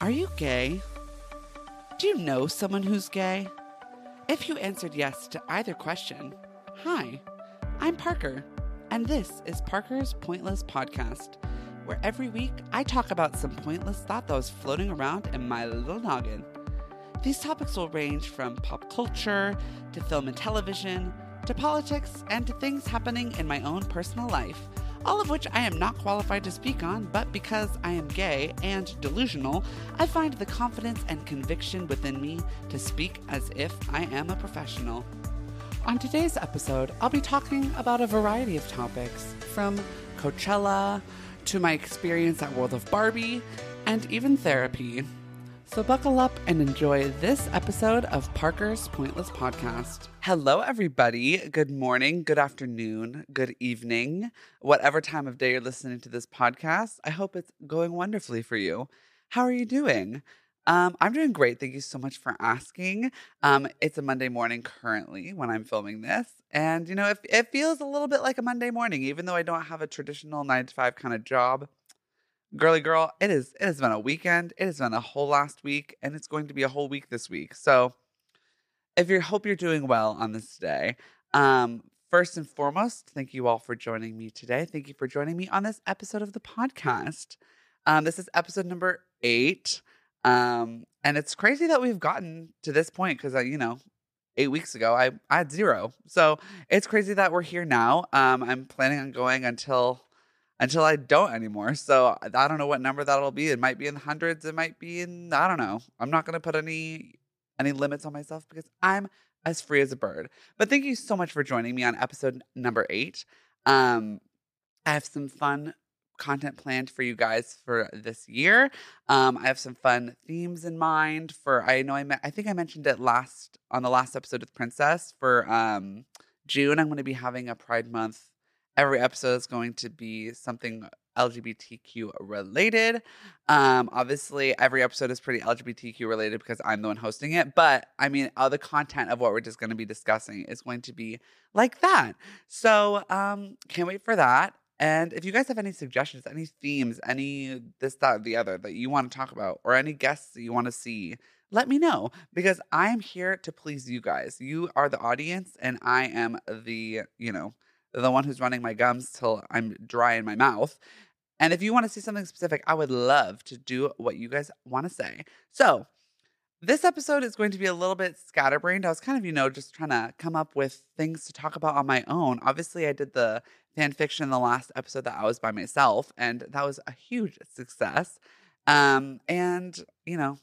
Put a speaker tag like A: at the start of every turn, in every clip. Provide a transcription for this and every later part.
A: Are you gay? Do you know someone who's gay? If you answered yes to either question, hi, I'm Parker, and this is Parker's Pointless Podcast, where every week I talk about some pointless thought that was floating around in my little noggin. These topics will range from pop culture to film and television to politics and to things happening in my own personal life all of which I am not qualified to speak on, but because I am gay and delusional, I find the confidence and conviction within me to speak as if I am a professional. On today's episode, I'll be talking about a variety of topics, from Coachella to my experience at World of Barbie, and even therapy. So buckle up and enjoy this episode of Parker's Pointless Podcast. Hello, everybody. Good morning, good afternoon, good evening, whatever time of day you're listening to this podcast. I hope it's going wonderfully for you. How are you doing? Um, I'm doing great. Thank you so much for asking. Um, it's a Monday morning currently when I'm filming this. And, you know, it, it feels a little bit like a Monday morning, even though I don't have a traditional nine to five kind of job girly girl, it is it has been a weekend. It has been a whole last week, and it's going to be a whole week this week. So if you hope you're doing well on this day, um, first and foremost, thank you all for joining me today. Thank you for joining me on this episode of the podcast. Um, this is episode number eight. Um, and it's crazy that we've gotten to this point because, you know, eight weeks ago, I, I had zero. So it's crazy that we're here now. Um, I'm planning on going until until I don't anymore. So I don't know what number that'll be. It might be in the hundreds. It might be in I don't know. I'm not gonna put any any limits on myself because I'm as free as a bird. But thank you so much for joining me on episode number eight. Um, I have some fun content planned for you guys for this year. Um, I have some fun themes in mind for I know I met, I think I mentioned it last on the last episode with Princess for um June. I'm going to be having a Pride Month every episode is going to be something LGBTQ related. Um, obviously, every episode is pretty LGBTQ related because I'm the one hosting it. But I mean, all the content of what we're just going to be discussing is going to be like that. So, um, can't wait for that. And if you guys have any suggestions, any themes, any this, that, the other that you want to talk about, or any guests that you want to see, let me know because I am here to please you guys. You are the audience, and I am the, you know, the one who's running my gums till I'm dry in my mouth. And if you want to see something specific, I would love to do what you guys want to say. So, this episode is going to be a little bit scatterbrained. I was kind of, you know, just trying to come up with things to talk about on my own. Obviously, I did the fan fiction in the last episode that I was by myself, and that was a huge success. Um, and, you know,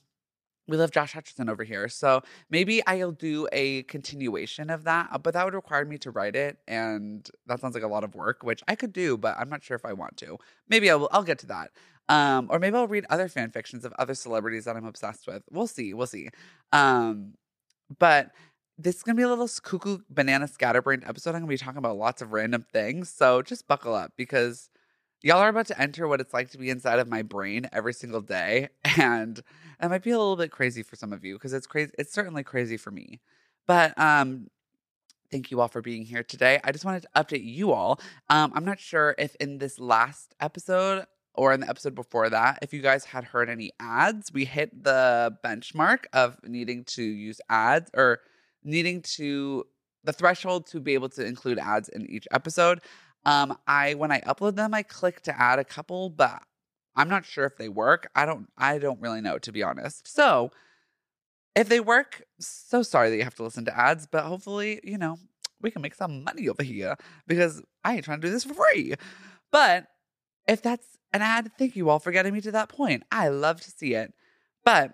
A: we love Josh Hutcherson over here. So maybe I'll do a continuation of that, uh, but that would require me to write it. And that sounds like a lot of work, which I could do, but I'm not sure if I want to. Maybe I'll, I'll get to that. Um, or maybe I'll read other fan fictions of other celebrities that I'm obsessed with. We'll see. We'll see. Um, but this is going to be a little cuckoo banana scatterbrained episode. I'm going to be talking about lots of random things. So just buckle up because y'all are about to enter what it's like to be inside of my brain every single day. And it might be a little bit crazy for some of you because it's crazy. It's certainly crazy for me. But um, thank you all for being here today. I just wanted to update you all. Um, I'm not sure if in this last episode or in the episode before that, if you guys had heard any ads, we hit the benchmark of needing to use ads or needing to the threshold to be able to include ads in each episode. Um, I when I upload them, I click to add a couple, but I'm not sure if they work. I don't I don't really know to be honest. So if they work, so sorry that you have to listen to ads, but hopefully, you know, we can make some money over here because I ain't trying to do this for free. But if that's an ad, thank you all for getting me to that point. I love to see it. But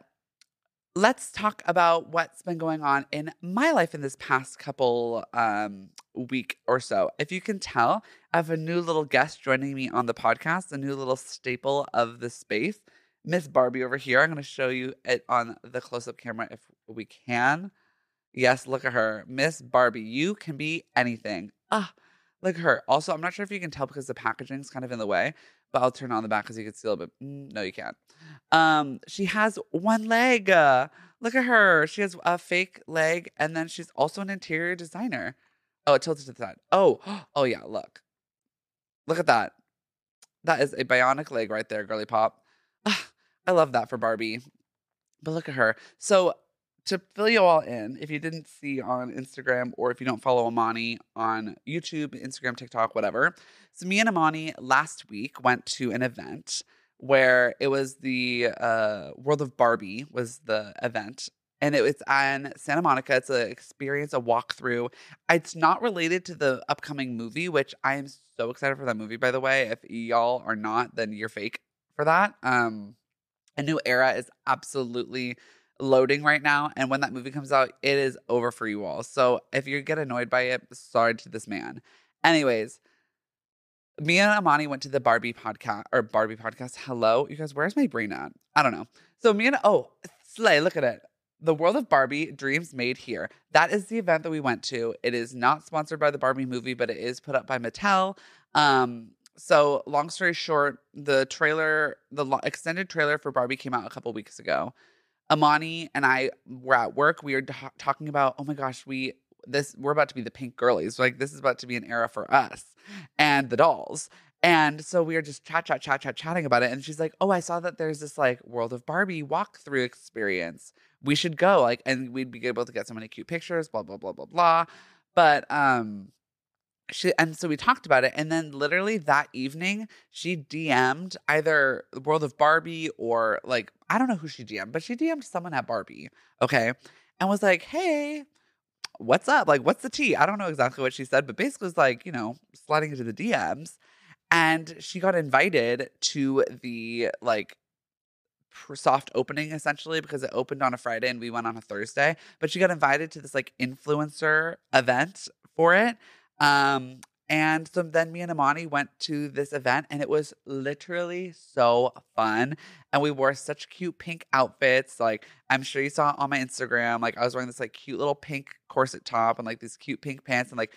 A: let's talk about what's been going on in my life in this past couple um, week or so. If you can tell, I have a new little guest joining me on the podcast, a new little staple of the space, Miss Barbie over here. I'm going to show you it on the close up camera if we can. Yes, look at her. Miss Barbie, you can be anything. Ah, look at her. Also, I'm not sure if you can tell because the packaging's kind of in the way, but I'll turn on the back because you can see a little bit. No, you can't. Um, she has one leg. Uh, look at her. She has a fake leg, and then she's also an interior designer. Oh, it tilted to the side. Oh, oh yeah. Look, look at that. That is a bionic leg right there, girly pop. I love that for Barbie. But look at her. So to fill you all in, if you didn't see on Instagram or if you don't follow Amani on YouTube, Instagram, TikTok, whatever. So me and Amani last week went to an event where it was the uh, World of Barbie was the event. And it was in Santa Monica. It's an experience, a walkthrough. It's not related to the upcoming movie, which I am so excited for that movie, by the way. If y'all are not, then you're fake for that. Um, a new era is absolutely loading right now. And when that movie comes out, it is over for you all. So if you get annoyed by it, sorry to this man. Anyways, me and Amani went to the Barbie podcast or Barbie podcast. Hello, you guys, where's my brain at? I don't know. So me and oh, Slay, look at it. The World of Barbie Dreams Made Here. That is the event that we went to. It is not sponsored by the Barbie movie, but it is put up by Mattel. Um, so long story short, the trailer, the extended trailer for Barbie came out a couple weeks ago. Amani and I were at work. We were talking about, oh my gosh, we this we're about to be the pink girlies. Like this is about to be an era for us and the dolls. And so we were just chat, chat, chat, chat, chatting about it. And she's like, Oh, I saw that there's this like World of Barbie walkthrough experience. We should go. Like, and we'd be able to get so many cute pictures, blah, blah, blah, blah, blah. But um, she and so we talked about it and then literally that evening she DM'd either the World of Barbie or like I don't know who she DM'd, but she DM'd someone at Barbie, okay? And was like, "Hey, what's up? Like what's the tea?" I don't know exactly what she said, but basically was like, you know, sliding into the DMs and she got invited to the like soft opening essentially because it opened on a Friday and we went on a Thursday, but she got invited to this like influencer event for it um, and so then me and Amani went to this event and it was literally so fun. And we wore such cute pink outfits. Like I'm sure you saw on my Instagram. Like I was wearing this like cute little pink corset top and like these cute pink pants and like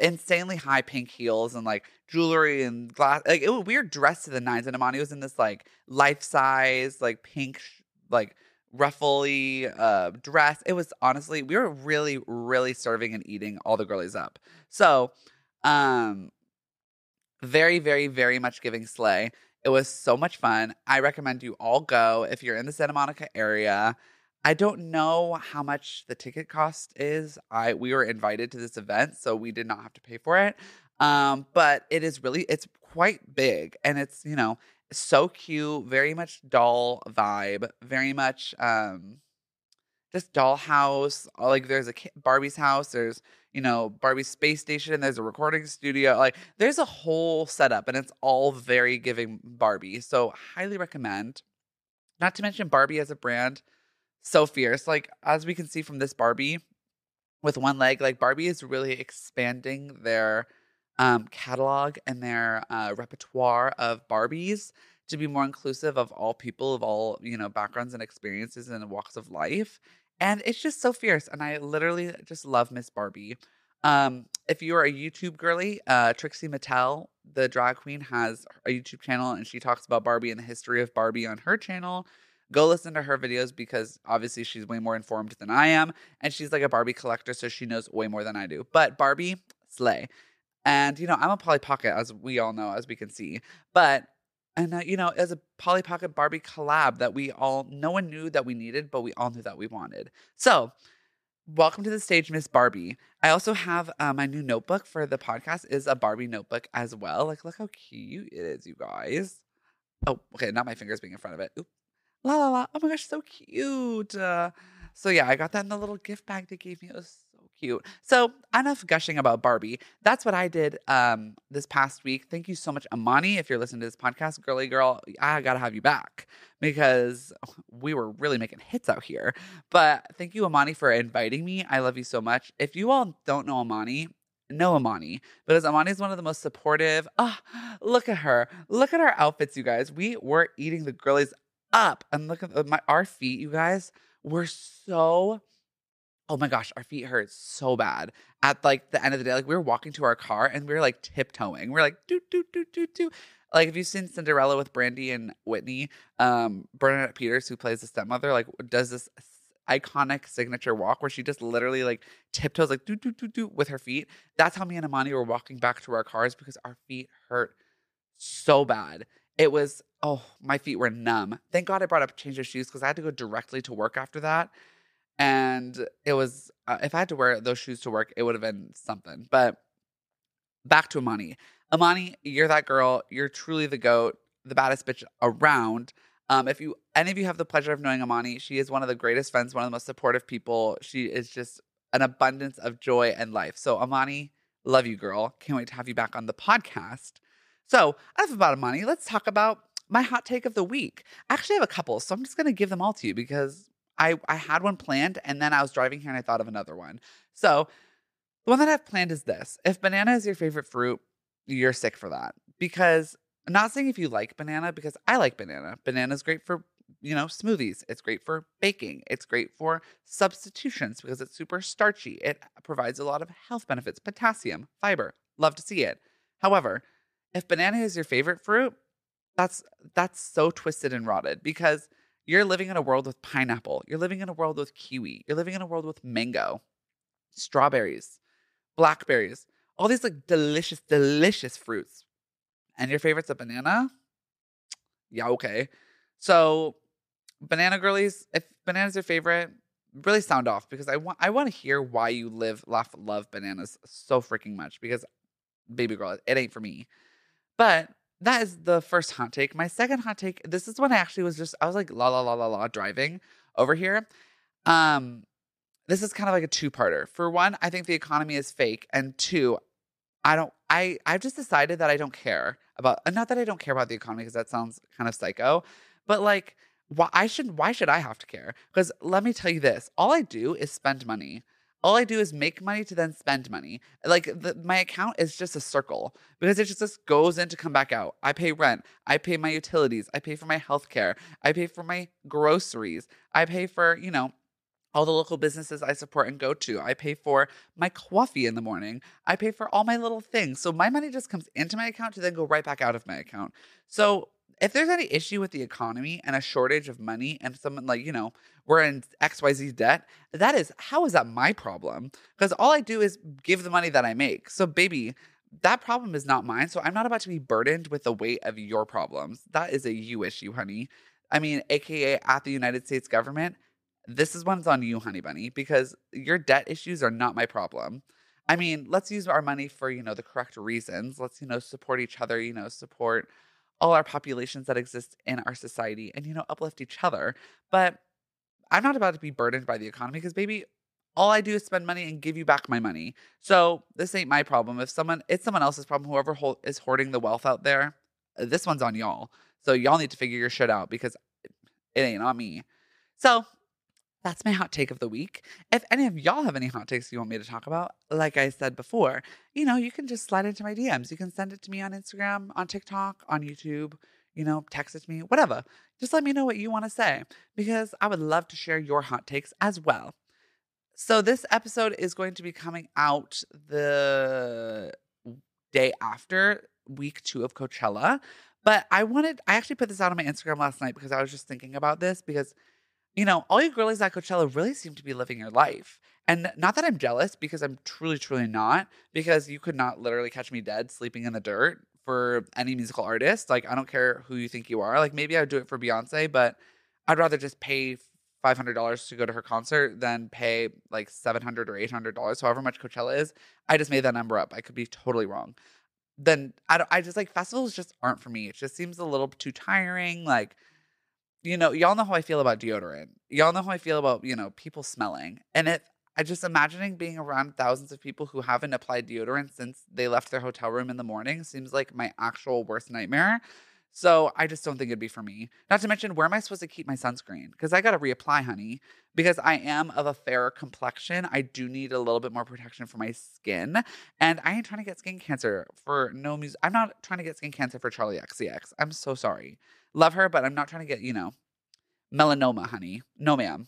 A: insanely high pink heels and like jewelry and glass. Like it was weird dressed to the nines. And Amani was in this like life size, like pink, like ruffly uh, dress. It was honestly, we were really, really serving and eating all the girlies up. So, um, very, very, very much giving slay. It was so much fun. I recommend you all go if you're in the Santa Monica area. I don't know how much the ticket cost is. I we were invited to this event, so we did not have to pay for it. Um, but it is really it's quite big and it's, you know, so cute, very much doll vibe, very much um just dollhouse. Uh, like there's a Barbie's house, there's you know Barbie's space station, there's a recording studio. Like there's a whole setup, and it's all very giving Barbie. So highly recommend. Not to mention Barbie as a brand, so fierce. Like as we can see from this Barbie with one leg, like Barbie is really expanding their um, catalog and their uh, repertoire of Barbies to be more inclusive of all people of all you know backgrounds and experiences and walks of life. And it's just so fierce and i literally just love miss barbie. Um, if you're a youtube girly uh, trixie mattel the drag queen has a youtube channel and she talks about barbie and the history of barbie on her channel. Go listen to her videos because obviously she's way more informed than i am and she's like a barbie collector so she knows way more than i do. But barbie slay and, you know, I'm a Polly Pocket, as we all know, as we can see. But, and, uh, you know, as a Polly Pocket Barbie collab that we all, no one knew that we needed, but we all knew that we wanted. So, welcome to the stage, Miss Barbie. I also have uh, my new notebook for the podcast is a Barbie notebook as well. Like, look how cute it is, you guys. Oh, okay, not my fingers being in front of it. Oop. La la la. Oh my gosh, so cute. Uh, so yeah, I got that in the little gift bag they gave me. It was cute. So enough gushing about Barbie. That's what I did um, this past week. Thank you so much, Amani. If you're listening to this podcast, girly girl, I gotta have you back because we were really making hits out here. But thank you, Amani, for inviting me. I love you so much. If you all don't know Amani, know Amani because Amani is one of the most supportive. Ah, oh, look at her. Look at our outfits, you guys. We were eating the girlies up, and look at uh, my our feet, you guys. We're so oh my gosh, our feet hurt so bad at like the end of the day. Like we were walking to our car and we were like tiptoeing. We are like do do do do do. Like if you've seen Cinderella with Brandy and Whitney, um, Bernadette Peters, who plays the stepmother, like does this iconic signature walk where she just literally like tiptoes like do do do do with her feet. That's how me and Amani were walking back to our cars because our feet hurt so bad. It was oh, my feet were numb. Thank God I brought up a change of shoes because I had to go directly to work after that. And it was, uh, if I had to wear those shoes to work, it would have been something. But back to Amani. Amani, you're that girl. You're truly the goat, the baddest bitch around. Um, if you any of you have the pleasure of knowing Amani, she is one of the greatest friends, one of the most supportive people. She is just an abundance of joy and life. So Amani, love you, girl. Can't wait to have you back on the podcast. So enough about Amani. Let's talk about my hot take of the week. I actually have a couple, so I'm just gonna give them all to you because I I had one planned and then I was driving here and I thought of another one. So the one that I've planned is this: if banana is your favorite fruit, you're sick for that because I'm not saying if you like banana because I like banana. Banana is great for you know smoothies. It's great for baking. It's great for substitutions because it's super starchy. It provides a lot of health benefits, potassium, fiber. Love to see it. However, if banana is your favorite fruit, that's that's so twisted and rotted because you're living in a world with pineapple. You're living in a world with kiwi. You're living in a world with mango, strawberries, blackberries, all these like delicious, delicious fruits. And your favorite's a banana? Yeah, okay. So, banana girlies, if banana's your favorite, really sound off because I want I want to hear why you live laugh love bananas so freaking much because baby girl, it ain't for me. But that is the first hot take. My second hot take, this is when I actually was just I was like la la la la la driving over here. Um this is kind of like a two-parter. For one, I think the economy is fake and two, I don't I I've just decided that I don't care about not that I don't care about the economy because that sounds kind of psycho, but like why I should why should I have to care? Because let me tell you this, all I do is spend money. All I do is make money to then spend money. Like the, my account is just a circle because it just, just goes in to come back out. I pay rent. I pay my utilities. I pay for my health care. I pay for my groceries. I pay for, you know, all the local businesses I support and go to. I pay for my coffee in the morning. I pay for all my little things. So my money just comes into my account to then go right back out of my account. So if there's any issue with the economy and a shortage of money and someone like, you know, we're in XYZ debt, that is, how is that my problem? Because all I do is give the money that I make. So, baby, that problem is not mine. So I'm not about to be burdened with the weight of your problems. That is a you issue, honey. I mean, AKA at the United States government, this is one's on you, honey bunny, because your debt issues are not my problem. I mean, let's use our money for, you know, the correct reasons. Let's, you know, support each other, you know, support all our populations that exist in our society and, you know, uplift each other. But I'm not about to be burdened by the economy because, baby, all I do is spend money and give you back my money. So this ain't my problem. If someone, it's someone else's problem. Whoever ho- is hoarding the wealth out there, this one's on y'all. So y'all need to figure your shit out because it ain't on me. So that's my hot take of the week. If any of y'all have any hot takes you want me to talk about, like I said before, you know, you can just slide into my DMs. You can send it to me on Instagram, on TikTok, on YouTube, you know, text it to me, whatever. Just let me know what you want to say because I would love to share your hot takes as well. So, this episode is going to be coming out the day after week two of Coachella. But I wanted, I actually put this out on my Instagram last night because I was just thinking about this because you know, all you girlies at Coachella really seem to be living your life. And not that I'm jealous because I'm truly, truly not, because you could not literally catch me dead sleeping in the dirt for any musical artist. Like, I don't care who you think you are. Like, maybe I would do it for Beyonce, but I'd rather just pay $500 to go to her concert than pay like $700 or $800, however much Coachella is. I just made that number up. I could be totally wrong. Then I, I just like festivals just aren't for me. It just seems a little too tiring. Like, you know, y'all know how I feel about deodorant. Y'all know how I feel about, you know, people smelling. And it I just imagining being around thousands of people who haven't applied deodorant since they left their hotel room in the morning seems like my actual worst nightmare. So I just don't think it'd be for me. Not to mention, where am I supposed to keep my sunscreen? Because I got to reapply, honey. Because I am of a fairer complexion, I do need a little bit more protection for my skin. And I ain't trying to get skin cancer for no music. I'm not trying to get skin cancer for Charli XCX. I'm so sorry. Love her, but I'm not trying to get, you know, melanoma, honey. No, ma'am.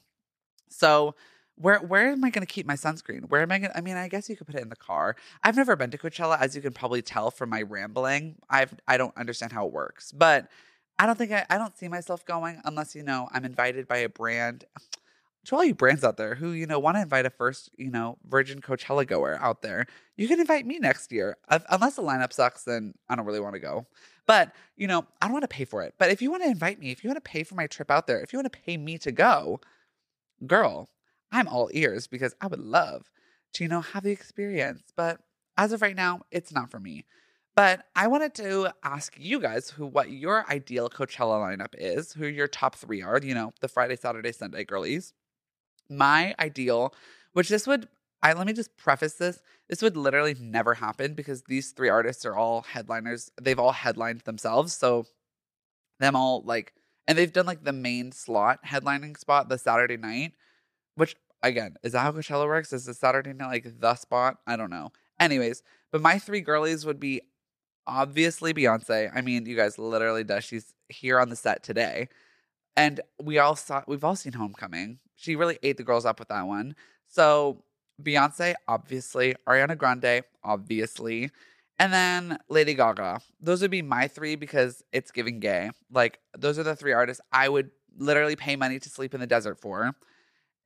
A: So where where am I going to keep my sunscreen? Where am I going? I mean, I guess you could put it in the car. I've never been to Coachella, as you can probably tell from my rambling. I've I don't understand how it works, but I don't think I, I don't see myself going unless you know I'm invited by a brand. To all you brands out there who you know want to invite a first you know Virgin Coachella goer out there, you can invite me next year. If, unless the lineup sucks, then I don't really want to go. But, you know, I don't want to pay for it. But if you want to invite me, if you want to pay for my trip out there, if you want to pay me to go, girl, I'm all ears because I would love to, you know, have the experience. But as of right now, it's not for me. But I wanted to ask you guys who what your ideal Coachella lineup is, who your top three are, you know, the Friday, Saturday, Sunday girlies. My ideal, which this would I let me just preface this. This would literally never happen because these three artists are all headliners. They've all headlined themselves. So them all like and they've done like the main slot headlining spot the Saturday night, which again, is that how Coachella works? Is the Saturday night like the spot? I don't know. Anyways, but my three girlies would be obviously Beyonce. I mean, you guys literally does. She's here on the set today. And we all saw we've all seen Homecoming. She really ate the girls up with that one. So Beyonce, obviously, Ariana Grande, obviously, and then Lady Gaga. Those would be my three because it's giving gay. Like, those are the three artists I would literally pay money to sleep in the desert for.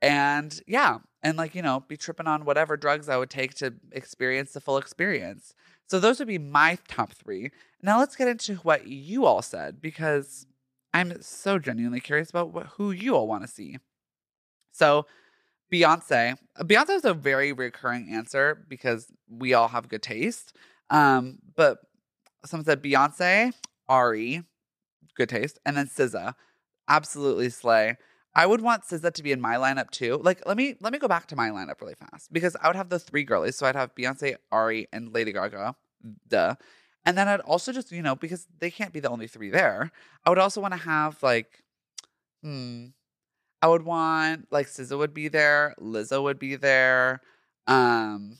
A: And yeah, and like, you know, be tripping on whatever drugs I would take to experience the full experience. So those would be my top three. Now let's get into what you all said because I'm so genuinely curious about what, who you all want to see. So Beyonce. Beyonce is a very recurring answer because we all have good taste. Um, but someone said Beyonce, Ari, good taste, and then SZA, absolutely slay. I would want SZA to be in my lineup too. Like, let me let me go back to my lineup really fast because I would have the three girlies. So I'd have Beyonce, Ari, and Lady Gaga. Duh. And then I'd also just, you know, because they can't be the only three there, I would also want to have like, hmm, I would want like SZA would be there, Lizzo would be there, um,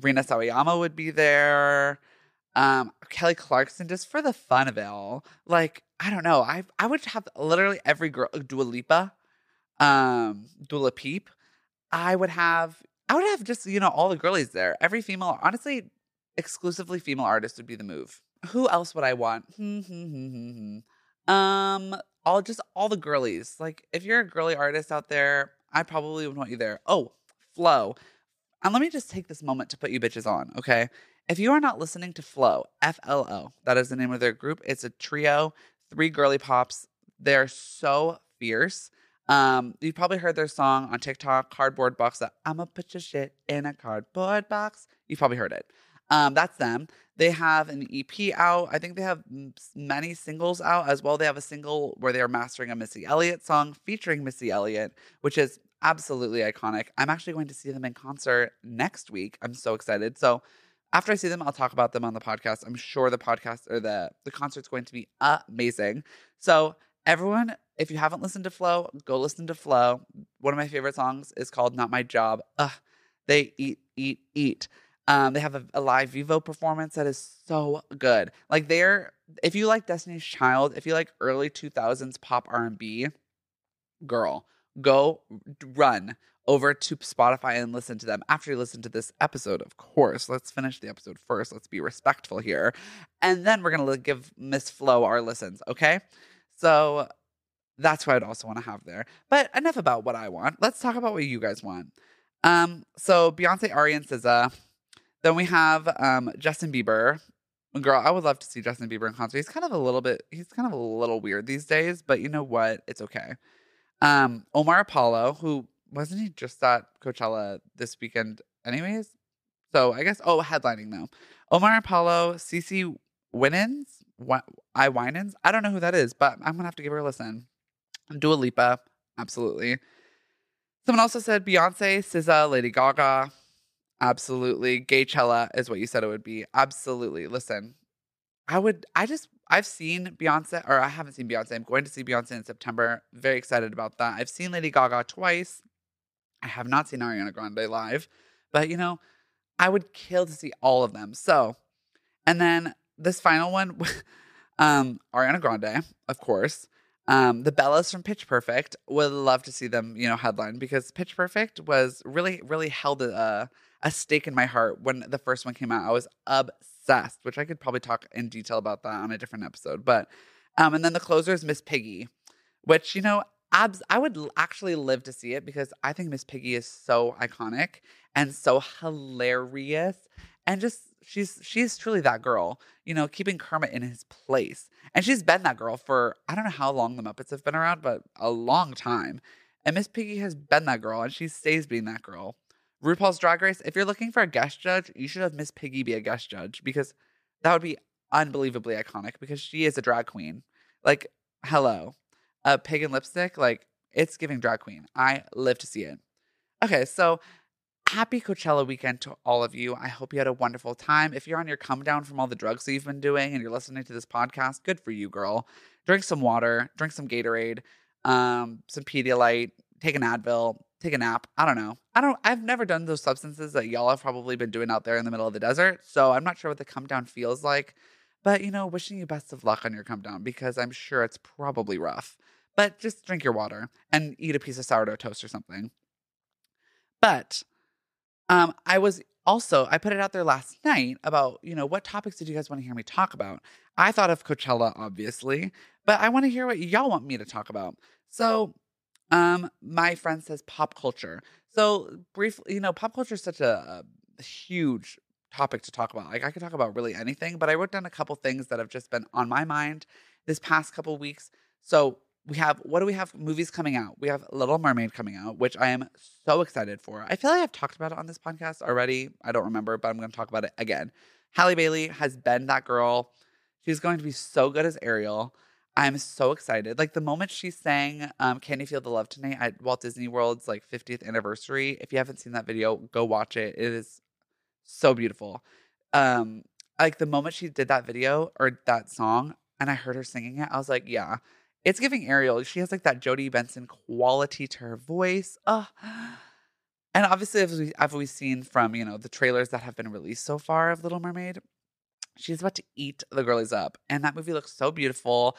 A: Rina Sawayama would be there, um, Kelly Clarkson just for the fun of it all. Like I don't know, I I would have literally every girl, Dua Lipa, um, Dua Peep. I would have I would have just you know all the girlies there. Every female, honestly, exclusively female artist would be the move. Who else would I want? Um, all just all the girlies. Like if you're a girly artist out there, I probably would want you there. Oh, FLO. And let me just take this moment to put you bitches on, okay? If you are not listening to FLO, F L O, that is the name of their group. It's a trio, three girly pops. They're so fierce. Um, you've probably heard their song on TikTok, Cardboard Box. That I'ma put your shit in a cardboard box. You've probably heard it. Um, that's them. They have an EP out. I think they have many singles out as well. They have a single where they are mastering a Missy Elliott song featuring Missy Elliott, which is absolutely iconic. I'm actually going to see them in concert next week. I'm so excited. So after I see them, I'll talk about them on the podcast. I'm sure the podcast or the the concert's going to be amazing. So everyone, if you haven't listened to FLO, go listen to FLO. One of my favorite songs is called "Not My Job." Ugh, they eat, eat, eat. Um, they have a, a, live Vevo performance that is so good. Like they're, if you like Destiny's Child, if you like early 2000s pop R&B, girl, go run over to Spotify and listen to them after you listen to this episode, of course. Let's finish the episode first. Let's be respectful here. And then we're going to give Miss Flo our listens, okay? So that's what I'd also want to have there. But enough about what I want. Let's talk about what you guys want. Um, so Beyonce, Ari, and SZA then we have um, Justin Bieber. Girl, I would love to see Justin Bieber in concert. He's kind of a little bit, he's kind of a little weird these days, but you know what? It's okay. Um, Omar Apollo, who wasn't he just at Coachella this weekend, anyways? So I guess, oh, headlining though. Omar Apollo, CeCe Winans, I Winans. I don't know who that is, but I'm gonna have to give her a listen. Dua Lipa, absolutely. Someone also said Beyonce, SZA, Lady Gaga. Absolutely. Gay Gaychella is what you said it would be. Absolutely. Listen, I would, I just, I've seen Beyonce, or I haven't seen Beyonce. I'm going to see Beyonce in September. Very excited about that. I've seen Lady Gaga twice. I have not seen Ariana Grande live, but you know, I would kill to see all of them. So, and then this final one, um, Ariana Grande, of course. Um, the Bellas from Pitch Perfect would love to see them, you know, headline because Pitch Perfect was really, really held a, a stake in my heart when the first one came out. I was obsessed, which I could probably talk in detail about that on a different episode. But um, and then the closer is Miss Piggy, which you know abs I would actually live to see it because I think Miss Piggy is so iconic and so hilarious and just she's she's truly that girl, you know, keeping Kermit in his place. And she's been that girl for I don't know how long the Muppets have been around, but a long time. And Miss Piggy has been that girl and she stays being that girl. RuPaul's Drag Race, if you're looking for a guest judge, you should have Miss Piggy be a guest judge because that would be unbelievably iconic because she is a drag queen. Like, hello. A pig and lipstick, like, it's giving drag queen. I live to see it. Okay, so happy Coachella weekend to all of you. I hope you had a wonderful time. If you're on your come down from all the drugs that you've been doing and you're listening to this podcast, good for you, girl. Drink some water, drink some Gatorade, um, some Pedialyte, take an Advil, take a nap. I don't know. I don't I've never done those substances that y'all have probably been doing out there in the middle of the desert. So I'm not sure what the come down feels like. But you know, wishing you best of luck on your come down because I'm sure it's probably rough. But just drink your water and eat a piece of sourdough toast or something. But um, I was also I put it out there last night about you know what topics did you guys want to hear me talk about? I thought of Coachella obviously, but I want to hear what y'all want me to talk about. So, um, my friend says pop culture. So briefly, you know, pop culture is such a, a huge topic to talk about. Like I could talk about really anything, but I wrote down a couple things that have just been on my mind this past couple weeks. So we have what do we have? Movies coming out. We have little mermaid coming out which i am so excited for. I feel like i've talked about it on this podcast already. I don't remember but i'm going to talk about it again. Halle bailey has been that girl. She's going to be so good as ariel i'm so excited like the moment she sang um, can you feel the love tonight at walt disney world's like 50th anniversary if you haven't seen that video go watch it it is so beautiful um like the moment she did that video or that song and i heard her singing it i was like yeah it's giving Ariel. She has like that Jodi Benson quality to her voice. Uh, and obviously, as, we, as we've seen from you know the trailers that have been released so far of Little Mermaid, she's about to eat the girlies up, and that movie looks so beautiful.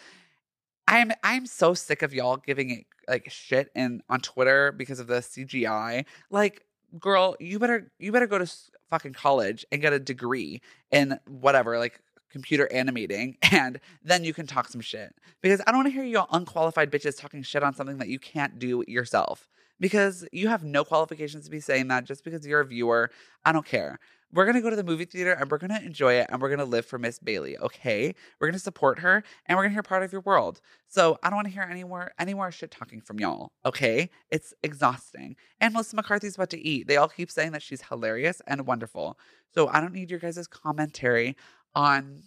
A: I'm I'm so sick of y'all giving it like shit in on Twitter because of the CGI. Like, girl, you better you better go to fucking college and get a degree in whatever, like computer animating and then you can talk some shit. Because I don't want to hear you all unqualified bitches talking shit on something that you can't do yourself. Because you have no qualifications to be saying that just because you're a viewer. I don't care. We're to go to the movie theater and we're to enjoy it and we're to live for Miss Bailey, okay? We're to support her and we're to hear part of your world. So I don't want to hear any more, any more shit talking from y'all, okay? It's exhausting. And Melissa McCarthy's about to eat. They all keep saying that she's hilarious and wonderful. So I don't need your guys' commentary on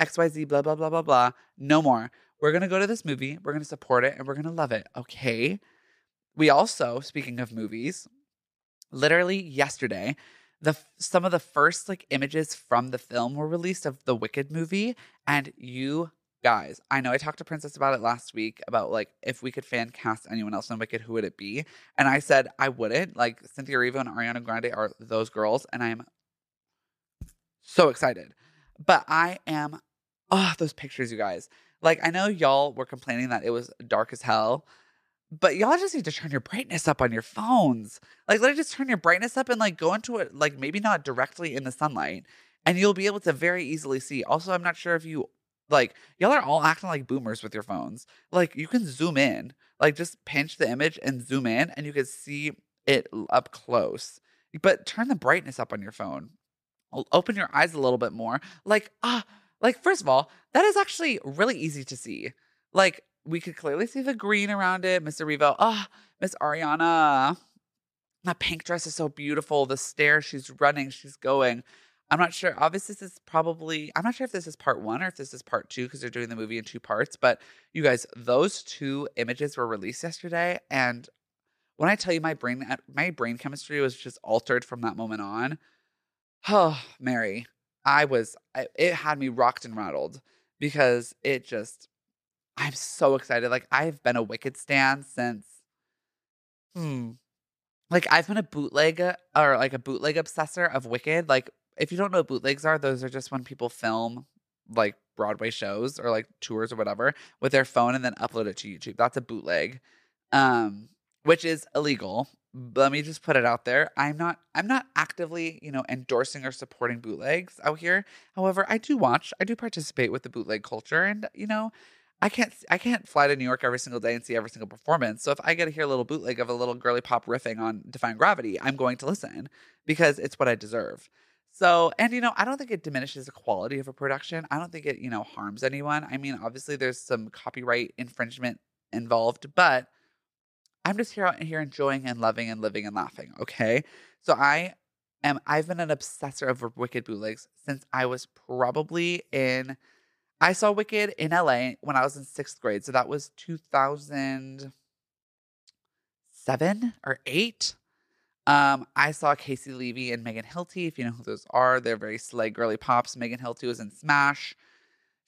A: XYZ, blah, blah, blah, blah, blah. No more. We're to go to this movie. We're to support it and we're to love it. Okay. We also, speaking of movies, literally yesterday, the some of the first like images from the film were released of the Wicked movie. And you guys, I know I talked to Princess about it last week about like if we could fan cast anyone else in Wicked, who would it be? And I said I wouldn't. Like Cynthia Erivo and Ariana Grande are those girls, and I'm so excited. But I am, oh, those pictures, you guys. Like, I know y'all were complaining that it was dark as hell, but y'all just need to turn your brightness up on your phones. Like, let it just turn your brightness up and like go into it, like maybe not directly in the sunlight, and you'll be able to very easily see. Also, I'm not sure if you like y'all are all acting like boomers with your phones. Like, you can zoom in, like just pinch the image and zoom in, and you can see it up close. But turn the brightness up on your phone open your eyes a little bit more. Like, ah, like, first of all, that is actually really easy to see. Like, we could clearly see the green around it. Miss Erivo, ah, Miss Ariana, that pink dress is so beautiful. The stairs she's running, she's going. I'm not sure. Obviously, this is probably, I'm not sure if this is part one or if this is part two because they're doing the movie in two parts. But you guys, those two images were released yesterday. And when I tell you my brain, my brain chemistry was just altered from that moment on. Oh, Mary, I was, it had me rocked and rattled because it just, I'm so excited. Like, I've been a Wicked stan since, hmm, like, I've been a bootleg or like a bootleg obsessor of Wicked. Like, if you don't know what bootlegs are, those are just when people film like Broadway shows or like tours or whatever with their phone and then upload it to YouTube. That's a bootleg. Um, which is illegal let me just put it out there. I'm not I'm not actively, you know, endorsing or supporting bootlegs out here. However, I do watch, I do participate with the bootleg culture and, you know, I can't I can't fly to New York every single day and see every single performance. So if I get to hear a little bootleg of a little girly pop riffing on Defying Gravity, I'm going to listen because it's what I deserve. So, and you know, I don't think it diminishes the quality of a production. I don't think it, you know, harms anyone. I mean, obviously there's some copyright infringement involved, but I'm just here out here enjoying and loving and living and laughing, okay? So I am I've been an obsessor of Wicked bootlegs since I was probably in I saw Wicked in LA when I was in sixth grade. So that was 2007 or eight. Um, I saw Caissie Levy and Megan Hilty. If you know who those are, they're very slay girly pops. Megan Hilty was in Smash.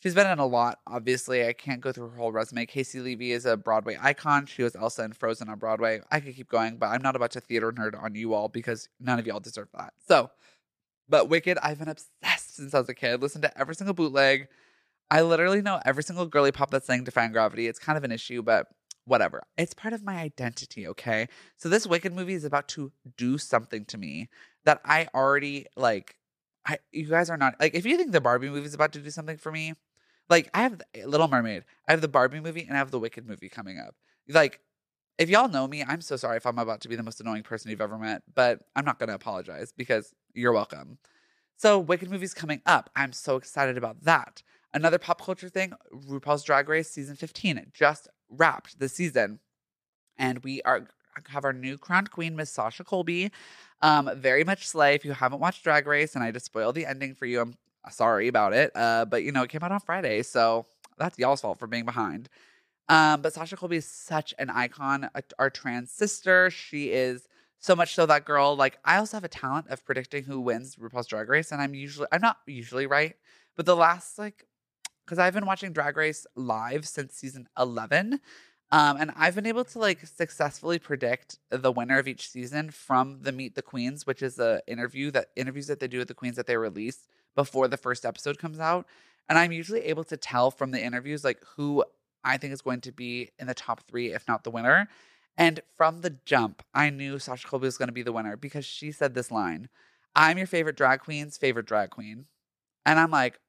A: She's been in a lot, obviously. I can't go through her whole resume. Caissie Levy is a Broadway icon. She was Elsa in Frozen on Broadway. I could keep going, but I'm not about to theater nerd on you all because none of y'all deserve that. So, but Wicked, I've been obsessed since I was a kid. Listened to every single bootleg. I literally know every single girly pop that's saying Defying Gravity. It's kind of an issue, but whatever. It's part of my identity, okay? So this Wicked movie is about to do something to me that I already like. I you guys are not like if you think the Barbie movie is about to do something for me, like I have Little Mermaid, I have the Barbie movie, and I have the Wicked movie coming up. Like if y'all know me, I'm so sorry if I'm about to be the most annoying person you've ever met, but I'm not to apologize because you're welcome. So Wicked movie's coming up. I'm so excited about that. Another pop culture thing RuPaul's Drag Race season 15 just wrapped the season. And we are have our new crowned queen, Miss Sasha Colby. Um, very much slay. If you haven't watched Drag Race and I just spoiled the ending for you, I'm sorry about it. Uh, but you know, it came out on Friday, so that's y'all's fault for being behind. Um, but Sasha Colby is such an icon, our trans sister. She is so much so that girl, like, I also have a talent of predicting who wins RuPaul's Drag Race, and I'm usually, I'm not usually right, but the last like because I've been watching Drag Race live since season 11. Um, and I've been able to like successfully predict the winner of each season from the Meet the Queens, which is the interview that interviews that they do with the queens that they release before the first episode comes out. And I'm usually able to tell from the interviews like who I think is going to be in the top three, if not the winner. And from the jump, I knew Sasha Colby was going to be the winner because she said this line I'm your favorite drag queen's favorite drag queen. And I'm like,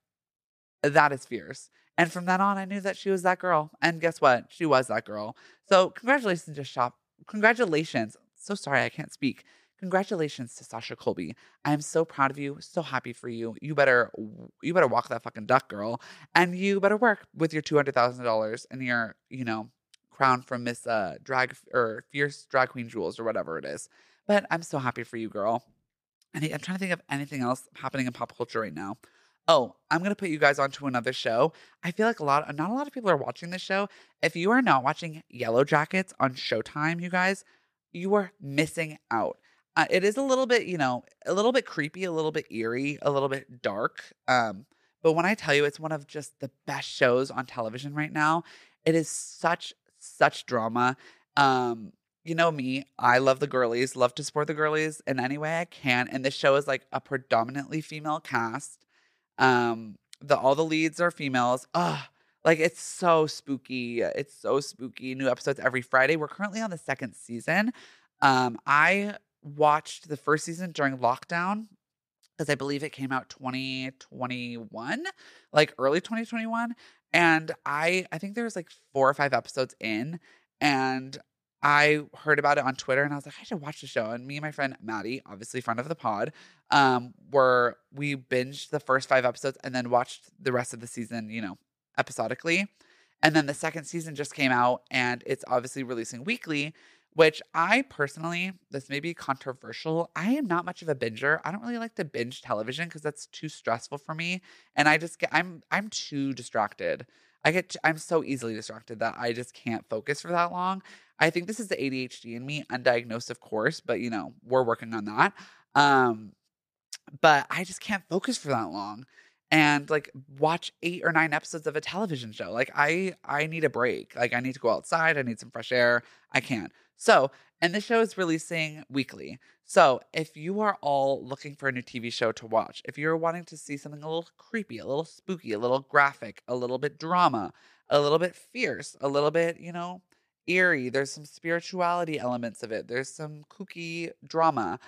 A: that is fierce. And from then on, I knew that she was that girl. And guess what? She was that girl. So congratulations to Shop. Congratulations. So sorry, I can't speak. Congratulations to Sasha Colby. I am so proud of you. So happy for you. You better you better walk that fucking duck, girl. And you better work with your two hundred thousand dollars and your, you know, crown from Miss uh Drag or Fierce Drag Queen Jewels or whatever it is. But I'm so happy for you, girl. And I'm trying to think of anything else happening in pop culture right now. Oh, I'm gonna put you guys onto another show. I feel like a lot, not a lot of people are watching this show. If you are not watching Yellowjackets on Showtime, you guys, you are missing out. Uh, it is a little bit, you know, a little bit creepy, a little bit eerie, a little bit dark. Um, but when I tell you, it's one of just the best shows on television right now. It is such such drama. Um, you know me, I love the girlies, love to support the girlies in any way I can. And this show is like a predominantly female cast. Um, the all the leads are females. Ugh, like it's so spooky. It's so spooky. New episodes every Friday. We're currently on the second season. Um, I watched the first season during lockdown because I believe it came out 2021, like early 2021. And I I think there was like four or five episodes in, and I heard about it on Twitter and I was like, I should watch the show. And me and my friend Maddie, obviously friend of the pod, um, were we binged the first five episodes and then watched the rest of the season, you know, episodically. And then the second season just came out and it's obviously releasing weekly, which I personally, this may be controversial. I am not much of a binger. I don't really like to binge television because that's too stressful for me. And I just get I'm I'm too distracted. I get I'm so easily distracted that I just can't focus for that long. I think this is the ADHD in me, undiagnosed, of course, but you know, we're working on that. Um, but I just can't focus for that long and like watch eight or nine episodes of a television show. Like I I need a break. Like I need to go outside, I need some fresh air. I can't. So, and the show is releasing weekly. So, if you are all looking for a new TV show to watch, if you're wanting to see something a little creepy, a little spooky, a little graphic, a little bit drama, a little bit fierce, a little bit, you know, eerie. There's some spirituality elements of it. There's some kooky drama.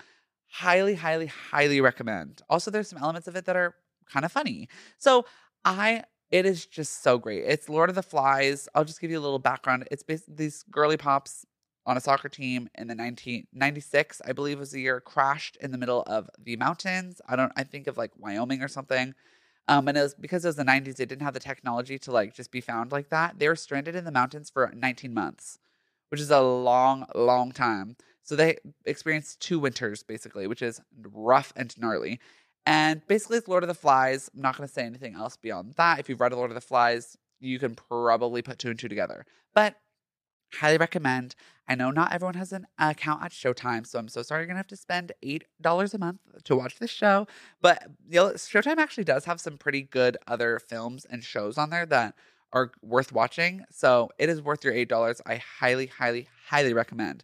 A: Highly, highly, highly recommend. Also, there's some elements of it that are kind of funny. So I It is just so great. It's Lord of the Flies. I'll just give you a little background. It's these girly pops on a soccer team in the 1996, I believe was the year, crashed in the middle of the mountains. I don't, I think of like Wyoming or something. Um, and it was because it was the 90s, they didn't have the technology to like just be found like that. They were stranded in the mountains for 19 months, which is a long, long time. So they experienced two winters basically, which is rough and gnarly. And basically, it's Lord of the Flies. I'm not going to say anything else beyond that. If you've read Lord of the Flies, you can probably put two and two together. But highly recommend. I know not everyone has an account at Showtime, so I'm so sorry you're gonna have to spend eight dollars a month to watch this show. But you know, Showtime actually does have some pretty good other films and shows on there that are worth watching. So it is worth your eight dollars. I highly, highly, highly recommend.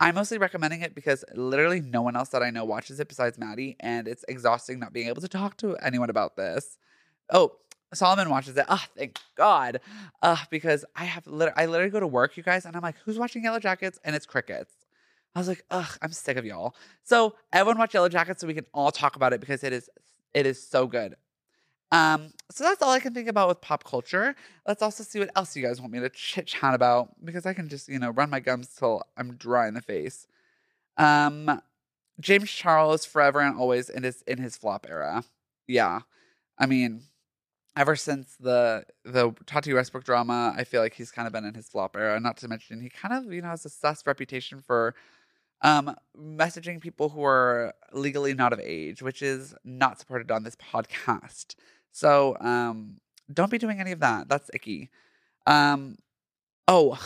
A: I'm mostly recommending it because literally no one else that I know watches it besides Maddie, and it's exhausting not being able to talk to anyone about this. Oh, Solomon watches it. Oh, thank God. Uh, because I have lit- I literally go to work, you guys, and I'm like, who's watching Yellowjackets? And it's crickets. I was like, ugh, I'm sick of y'all. So everyone watch Yellowjackets so we can all talk about it because it is it is so good. Um, so that's all I can think about with pop culture. Let's also see what else you guys want me to chit chat about because I can just, you know, run my gums till I'm dry in the face. Um, James Charles forever and always in his in his flop era. Yeah. I mean, ever since the the Tati Westbrook drama, I feel like he's kind of been in his flop era. Not to mention he kind of you know has a sus reputation for um, messaging people who are legally not of age, which is not supported on this podcast. So um, don't be doing any of that. That's icky. Um, oh,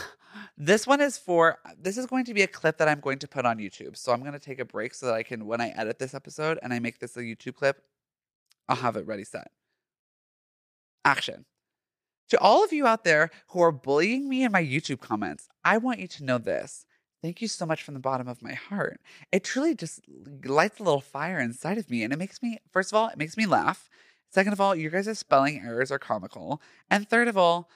A: this one is for this is going to be a clip that I'm going to put on YouTube. So I'm going to take a break so that I can when I edit this episode and I make this a YouTube clip, I'll have it ready set action. To all of you out there who are bullying me in my YouTube comments, I want you to know this. Thank you so much from the bottom of my heart. It truly just lights a little fire inside of me. And it makes me, first of all, it makes me laugh. Second of all, your guys' spelling errors are comical. And third of all,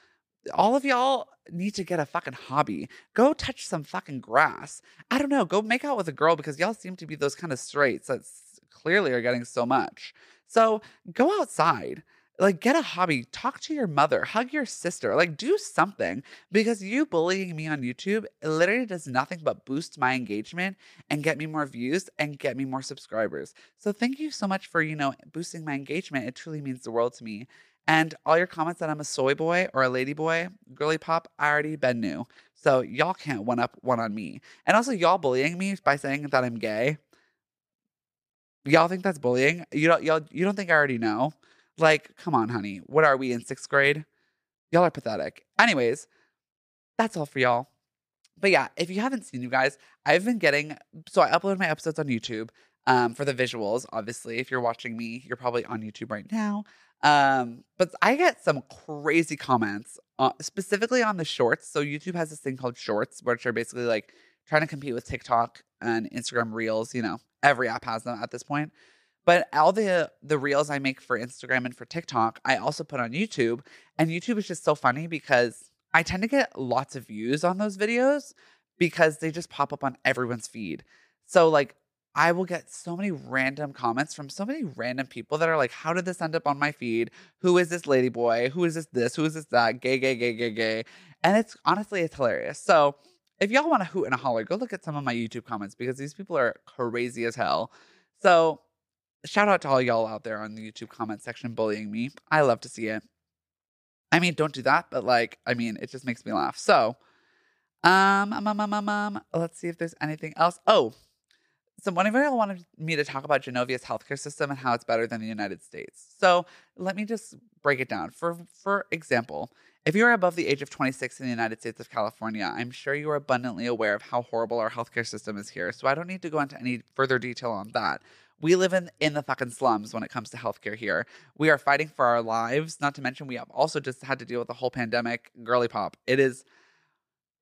A: all of y'all need to get a fucking hobby. Go touch some fucking grass. I don't know. Go make out with a girl because y'all seem to be those kind of straights that clearly are getting so much. So go outside like get a hobby talk to your mother hug your sister like do something because you bullying me on youtube literally does nothing but boost my engagement and get me more views and get me more subscribers. So thank you so much for you know boosting my engagement. It truly means the world to me. And all your comments that i'm a soy boy or a lady boy girly pop i already been new so y'all can't one up one on me. And also y'all bullying me by saying that i'm gay. Y'all think that's bullying? You don't y'all you don't think i already know like, come on, honey. What are we in sixth grade? Y'all are pathetic. Anyways, that's all for y'all. But yeah, if you haven't seen you guys, I've been getting so I upload my episodes on YouTube um, for the visuals. Obviously, if you're watching me, you're probably on YouTube right now. Um, but I get some crazy comments, uh, specifically on the shorts. So YouTube has this thing called shorts, which are basically like trying to compete with TikTok and Instagram Reels. You know, every app has them at this point. But all the the reels I make for Instagram and for TikTok, I also put on YouTube. And YouTube is just so funny because I tend to get lots of views on those videos because they just pop up on everyone's feed. So like I will get so many random comments from so many random people that are like, How did this end up on my feed? Who is this lady boy? Who is this this? Who is this that? Gay, gay, gay, gay, gay. And it's honestly it's hilarious. So if y'all want to hoot and a holler, go look at some of my YouTube comments because these people are crazy as hell. So shout out to all y'all out there on the YouTube comment section bullying me. I love to see it. I mean, don't do that, but like, I mean, it just makes me laugh. So, um, um, um, um, um, um let's see if there's anything else. Oh, so one of y'all wanted me to talk about Genovia's healthcare system and how it's better than the United States. So let me just break it down. For for example, if you are above the age of 26 in the United States of California, I'm sure you are abundantly aware of how horrible our healthcare system is here. So I don't need to go into any further detail on that. We live in in the fucking slums when it comes to healthcare here. We are fighting for our lives. Not to mention, we have also just had to deal with the whole pandemic. Girly pop. It is,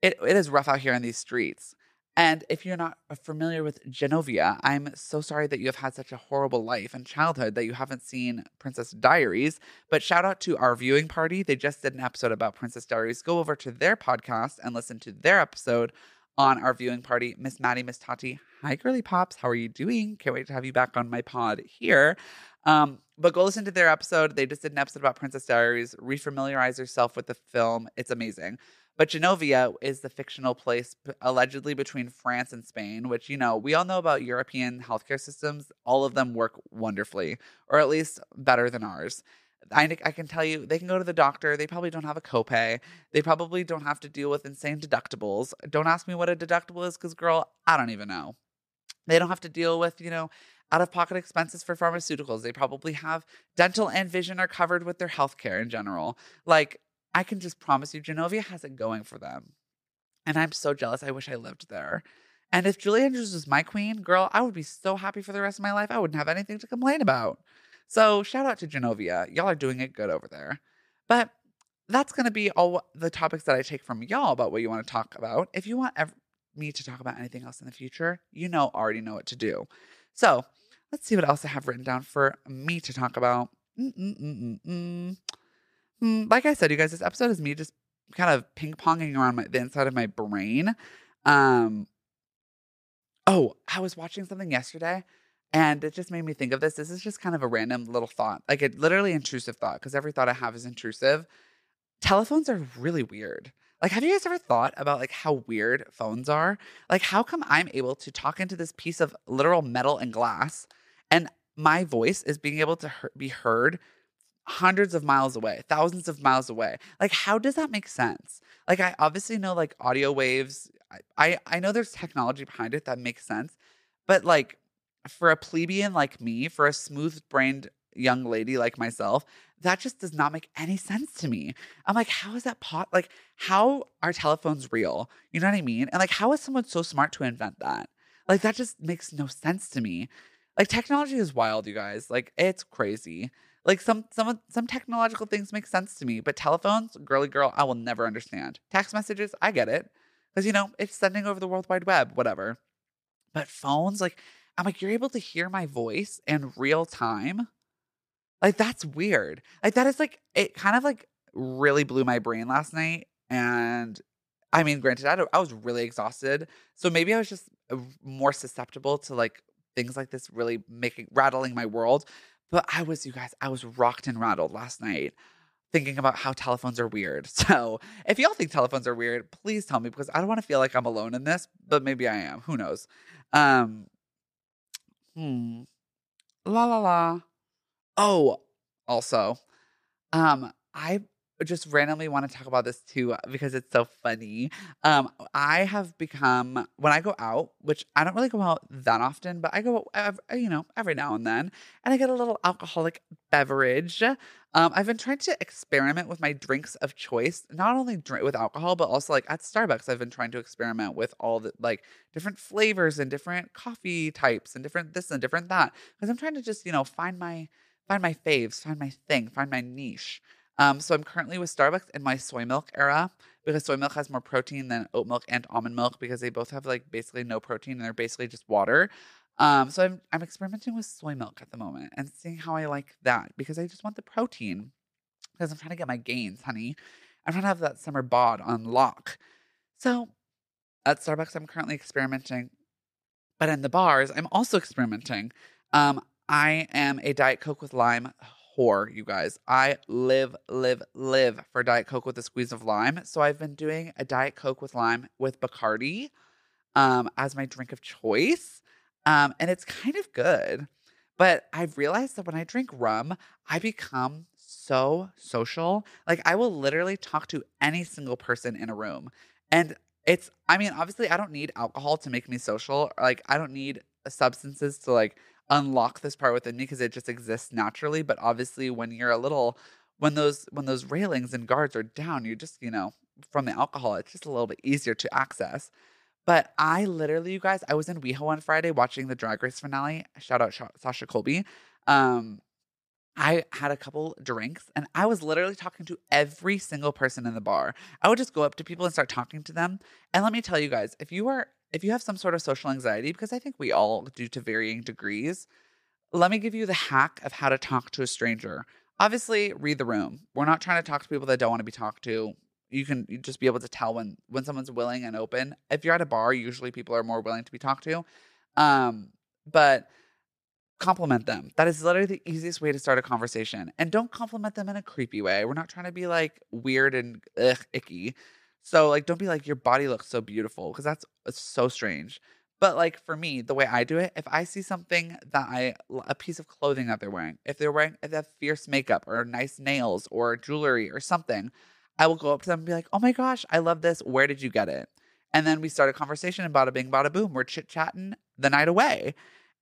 A: it it is rough out here in these streets. And if you're not familiar with Genovia, I'm so sorry that you have had such a horrible life and childhood that you haven't seen Princess Diaries. But shout out to our viewing party. They just did an episode about Princess Diaries. Go over to their podcast and listen to their episode on our viewing party, Miss Maddie, Miss Tati. Hi, girly pops. How are you doing? Can't wait to have you back on my pod here. Um, but go listen to their episode. They just did an episode about Princess Diaries. Refamiliarize yourself with the film. It's amazing. But Genovia is the fictional place allegedly between France and Spain, which, you know, we all know about European healthcare systems. All of them work wonderfully, or at least better than ours. I, I can tell you, they can go to the doctor. They probably don't have a copay. They probably don't have to deal with insane deductibles. Don't ask me what a deductible is because, girl, I don't even know. They don't have to deal with, you know, out of pocket expenses for pharmaceuticals. They probably have dental and vision are covered with their healthcare in general. Like, I can just promise you, Genovia has it going for them. And I'm so jealous. I wish I lived there. And if Julie Andrews was my queen, girl, I would be so happy for the rest of my life. I wouldn't have anything to complain about. So shout out to Genovia. Y'all are doing it good over there. But that's going to be all the topics that I take from y'all about what you want to talk about. If you want ev- me to talk about anything else in the future, you know, already know what to do. So let's see what else I have written down for me to talk about. Mm, mm, mm, mm hmm, like I said, you guys, this episode is me just kind of ping ponging around my, the inside of my brain. Um, oh, I was watching something yesterday and it just made me think of this. This is just kind of a random little thought, like a literally intrusive thought, because every thought I have is intrusive. Telephones are really weird. Like, have you guys ever thought about like how weird phones are? Like, how come I'm able to talk into this piece of literal metal and glass, and my voice is being able to he- be heard hundreds of miles away, thousands of miles away? Like, how does that make sense? Like, I obviously know like audio waves. I I, I know there's technology behind it that makes sense, but like for a plebeian like me, for a smooth brained young lady like myself, that just does not make any sense to me. I'm like, how is that pot? Like, how are telephones real? You know what I mean? And like, how is someone so smart to invent that? Like, that just makes no sense to me. Like, technology is wild, you guys. Like, it's crazy. Like some some some technological things make sense to me, but telephones, girly girl, I will never understand. Text messages, I get it. Because you know, it's sending over the World Wide Web, whatever. But phones, like I'm like, you're able to hear my voice in real time. Like, that's weird. Like, that is like, it kind of like really blew my brain last night. And I mean, granted, I, I was really exhausted. So maybe I was just uh, more susceptible to like things like this really making, rattling my world. But I was, you guys, I was rocked and rattled last night thinking about how telephones are weird. So if y'all think telephones are weird, please tell me because I don't want to feel like I'm alone in this, but maybe I am. Who knows? Um, Hmm. La la la. Oh, also, um, I just randomly want to talk about this too uh, because it's so funny. Um, I have become when I go out, which I don't really go out that often, but I go, every, you know, every now and then, and I get a little alcoholic beverage. Um, I've been trying to experiment with my drinks of choice, not only drink with alcohol, but also like at Starbucks. I've been trying to experiment with all the like different flavors and different coffee types and different this and different that because I'm trying to just you know find my find my faves, find my thing, find my niche. Um, so I'm currently with Starbucks in my soy milk era because soy milk has more protein than oat milk and almond milk because they both have like basically no protein and they're basically just water. Um, so I'm I'm experimenting with soy milk at the moment and seeing how I like that because I just want the protein because I'm trying to get my gains, honey. I'm trying to have that summer bod on lock. So at Starbucks, I'm currently experimenting, but in the bars, I'm also experimenting. Um, I am a Diet Coke with lime whore, you guys. I live, live, live for Diet Coke with a squeeze of lime. So I've been doing a Diet Coke with lime with Bacardi um, as my drink of choice. Um, and it's kind of good. But I've realized that when I drink rum, I become so social. Like I will literally talk to any single person in a room. And it's, I mean, obviously, I don't need alcohol to make me social. Like, I don't need substances to like unlock this part within me because it just exists naturally. But obviously, when you're a little, when those when those railings and guards are down, you just you know from the alcohol, it's just a little bit easier to access. But I literally, you guys, I was in WeHo on Friday watching the Drag Race finale. Shout out Sasha Colby. Um, I had a couple drinks and I was literally talking to every single person in the bar. I would just go up to people and start talking to them. And let me tell you guys, if you are if you have some sort of social anxiety, because I think we all do to varying degrees, let me give you the hack of how to talk to a stranger. Obviously, read the room. We're not trying to talk to people that don't want to be talked to. you can just be able to tell when when someone's willing and open. If you're at a bar, usually people are more willing to be talked to. Um, but compliment them. That is literally the easiest way to start a conversation. And don't compliment them in a creepy way. We're not trying to be like weird and ugh, icky. So like don't be like your body looks so beautiful because that's so strange. But like for me, the way I do it, if I see something that I a piece of clothing that they're wearing, if they're wearing if they have fierce makeup or nice nails or jewelry or something, I will go up to them and be like, "Oh my gosh, I love this. Where did you get it?" And then we start a conversation and bada bing, bada boom. We're chit chatting the night away.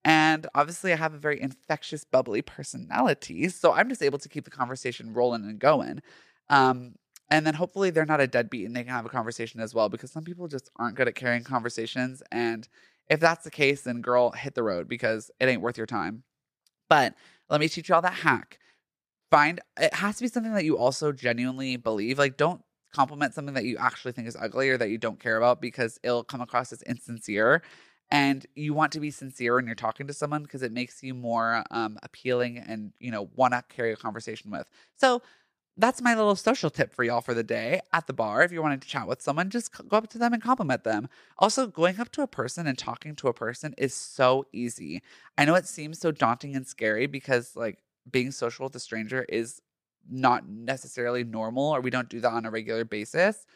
A: And obviously, I have a very infectious, bubbly personality. So I'm just able to keep the conversation rolling and going. Um, and then hopefully they're not a deadbeat and they can have a conversation as well because some people just aren't good at carrying conversations. And if that's the case, then girl, hit the road because it ain't worth your time. But let me teach you all that hack. Find it has to be something that you also genuinely believe. Like, don't compliment something that you actually think is ugly or that you don't care about because it'll come across as insincere and you want to be sincere when you're talking to someone because it makes you more um, appealing and you know want to carry a conversation with so that's my little social tip for y'all for the day at the bar if you're wanting to chat with someone just go up to them and compliment them also going up to a person and talking to a person is so easy i know it seems so daunting and scary because like being social with a stranger is not necessarily normal or we don't do that on a regular basis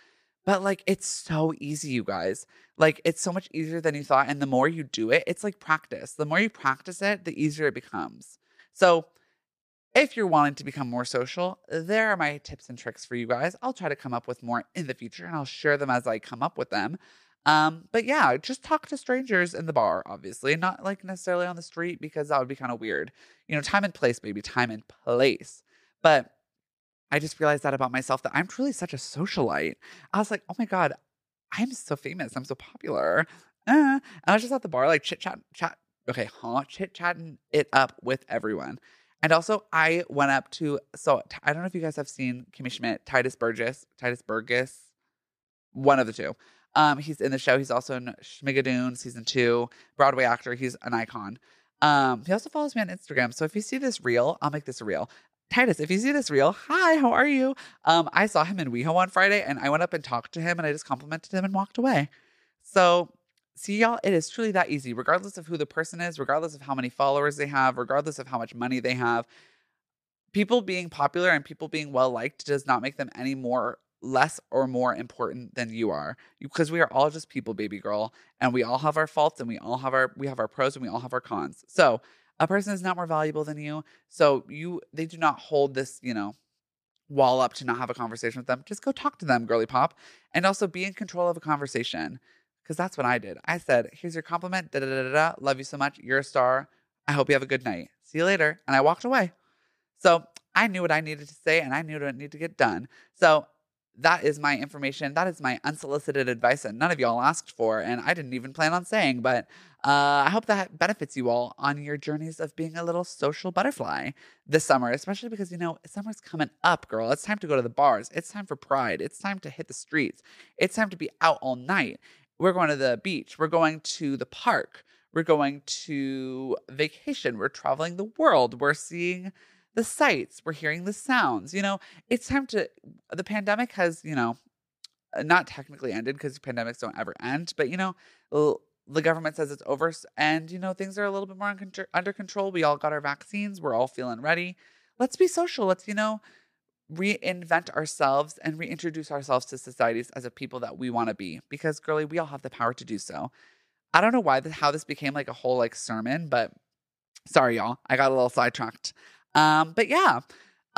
A: but like it's so easy, you guys. Like it's so much easier than you thought. And the more you do it, it's like practice. The more you practice it, the easier it becomes. So if you're wanting to become more social, there are my tips and tricks for you guys. I'll try to come up with more in the future and I'll share them as I come up with them. Um, but yeah, just talk to strangers in the bar, obviously, not like necessarily on the street because that would be kind of weird. You know, time and place, baby, time and place. But I just realized that about myself that I'm truly such a socialite. I was like, oh my God, I'm so famous. I'm so popular. Uh, and I was just at the bar, like chit chat, chat. Okay, huh? Chit chatting it up with everyone. And also, I went up to, so I don't know if you guys have seen Kimmy Schmidt, Tituss Burgess, Titus Burgess, one of the two. Um, he's in the show. He's also in Schmigadoon season two, Broadway actor. He's an icon. Um, he also follows me on Instagram. So if you see this reel, I'll make this a reel. Tituss, if you see this reel, hi, how are you? Um, I saw him in WeHo on Friday and I went up and talked to him and I just complimented him and walked away. So, see, y'all, it is truly that easy, regardless of who the person is, regardless of how many followers they have, regardless of how much money they have. People being popular and people being well liked does not make them any more less or more important than you are because we are all just people baby girl and we all have our faults and we all have our we have our pros and we all have our cons so a person is not more valuable than you. So you they do not hold this, you know, wall up to not have a conversation with them. Just go talk to them, girly pop. And also be in control of a conversation. Because that's what I did. I said, here's your compliment. Da, da, da, da. Love you so much. You're a star. I hope you have a good night. See you later. And I walked away. So I knew what I needed to say and I knew what I needed to get done. So that is my information. That is my unsolicited advice that none of y'all asked for, and I didn't even plan on saying. But uh, I hope that benefits you all on your journeys of being a little social butterfly this summer, especially because you know summer's coming up, girl. It's time to go to the bars. It's time for pride. It's time to hit the streets. It's time to be out all night. We're going to the beach. We're going to the park. We're going to vacation. We're traveling the world. We're seeing the sights, we're hearing the sounds. You know, it's time to, the pandemic has, you know, uh, not technically ended because pandemics don't ever end, but, you know, the government says it's over and, you know, things are a little bit more under control. We all got our vaccines, we're all feeling ready. Let's be social. Let's, you know, reinvent ourselves and reintroduce ourselves to societies as a people that we want to be because girly we all have the power to do so. I don't know why how this became like a whole like sermon but sorry y'all i got a little sidetracked. Um, but yeah,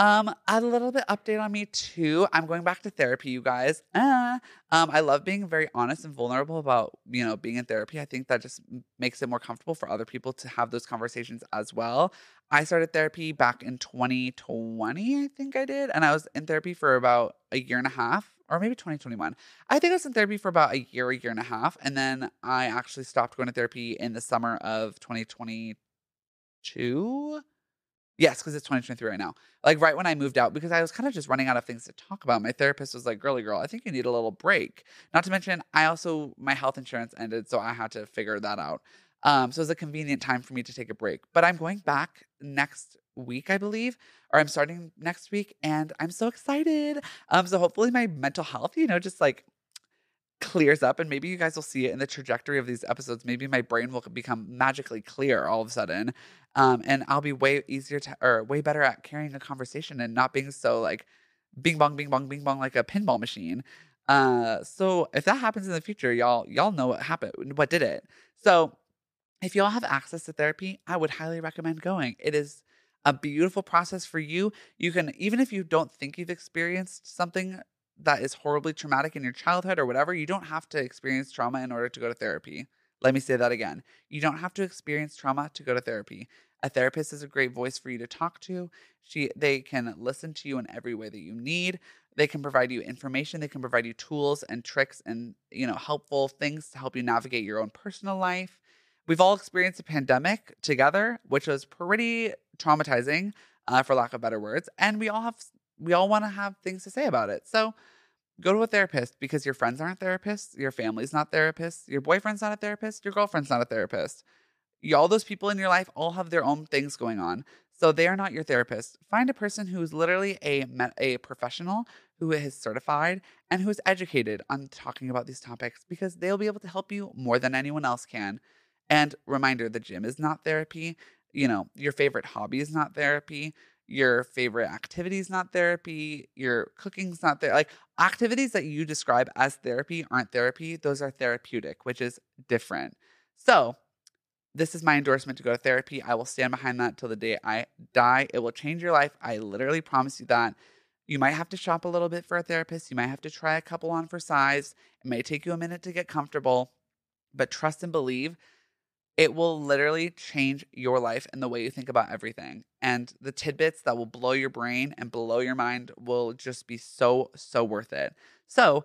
A: um, a little bit update on me too. I'm going back to therapy, you guys. Uh, um, I love being very honest and vulnerable about you know being in therapy. I think that just makes it more comfortable for other people to have those conversations as well. I started therapy back in 2020, I think I did, and I was in therapy for about a year and a half, or maybe 2021. I think I was in therapy for about a year, a year and a half, and then I actually stopped going to therapy in the summer of 2022 Yes, because it's 2023 right now. Like right when I moved out, because I was kind of just running out of things to talk about. My therapist was like, girly girl, I think you need a little break. Not to mention, I also, my health insurance ended, so I had to figure that out. Um, so it was a convenient time for me to take a break. But I'm going back next week, I believe, or I'm starting next week, and I'm so excited. Um, so hopefully my mental health, you know, just like clears up, and maybe you guys will see it in the trajectory of these episodes. Maybe my brain will become magically clear all of a sudden, um, and I'll be way easier to or way better at carrying a conversation and not being so like bing bong, bing bong, bing bong like a pinball machine. Uh, so if that happens in the future, y'all y'all know what happened, what did it. So if y'all have access to therapy, I would highly recommend going. It is a beautiful process for you. You can even if you don't think you've experienced something that is horribly traumatic in your childhood or whatever, you don't have to experience trauma in order to go to therapy. Let me say that again. You don't have to experience trauma to go to therapy. A therapist is a great voice for you to talk to. She they can listen to you in every way that you need. They can provide you information, they can provide you tools and tricks and, you know, helpful things to help you navigate your own personal life. We've all experienced a pandemic together, which was pretty traumatizing, uh, for lack of better words, and we all have we all want to have things to say about it. So go to a therapist because your friends aren't therapists, your family's not therapists, your boyfriend's not a therapist, your girlfriend's not a therapist. All those people in your life all have their own things going on. So they are not your therapist. Find a person who's literally a a professional who is certified and who is educated on talking about these topics because they'll be able to help you more than anyone else can. And reminder, the gym is not therapy. You know, your favorite hobby is not therapy your favorite activities not therapy your cooking's not there like activities that you describe as therapy aren't therapy those are therapeutic which is different. So this is my endorsement to go to therapy. I will stand behind that till the day i die. It will change your life. I literally promise you that. You might have to shop a little bit for a therapist. You might have to try a couple on for size. It may take you a minute to get comfortable but trust and believe it will literally change your life and the way you think about everything. And the tidbits that will blow your brain and blow your mind will just be so, so worth it. So,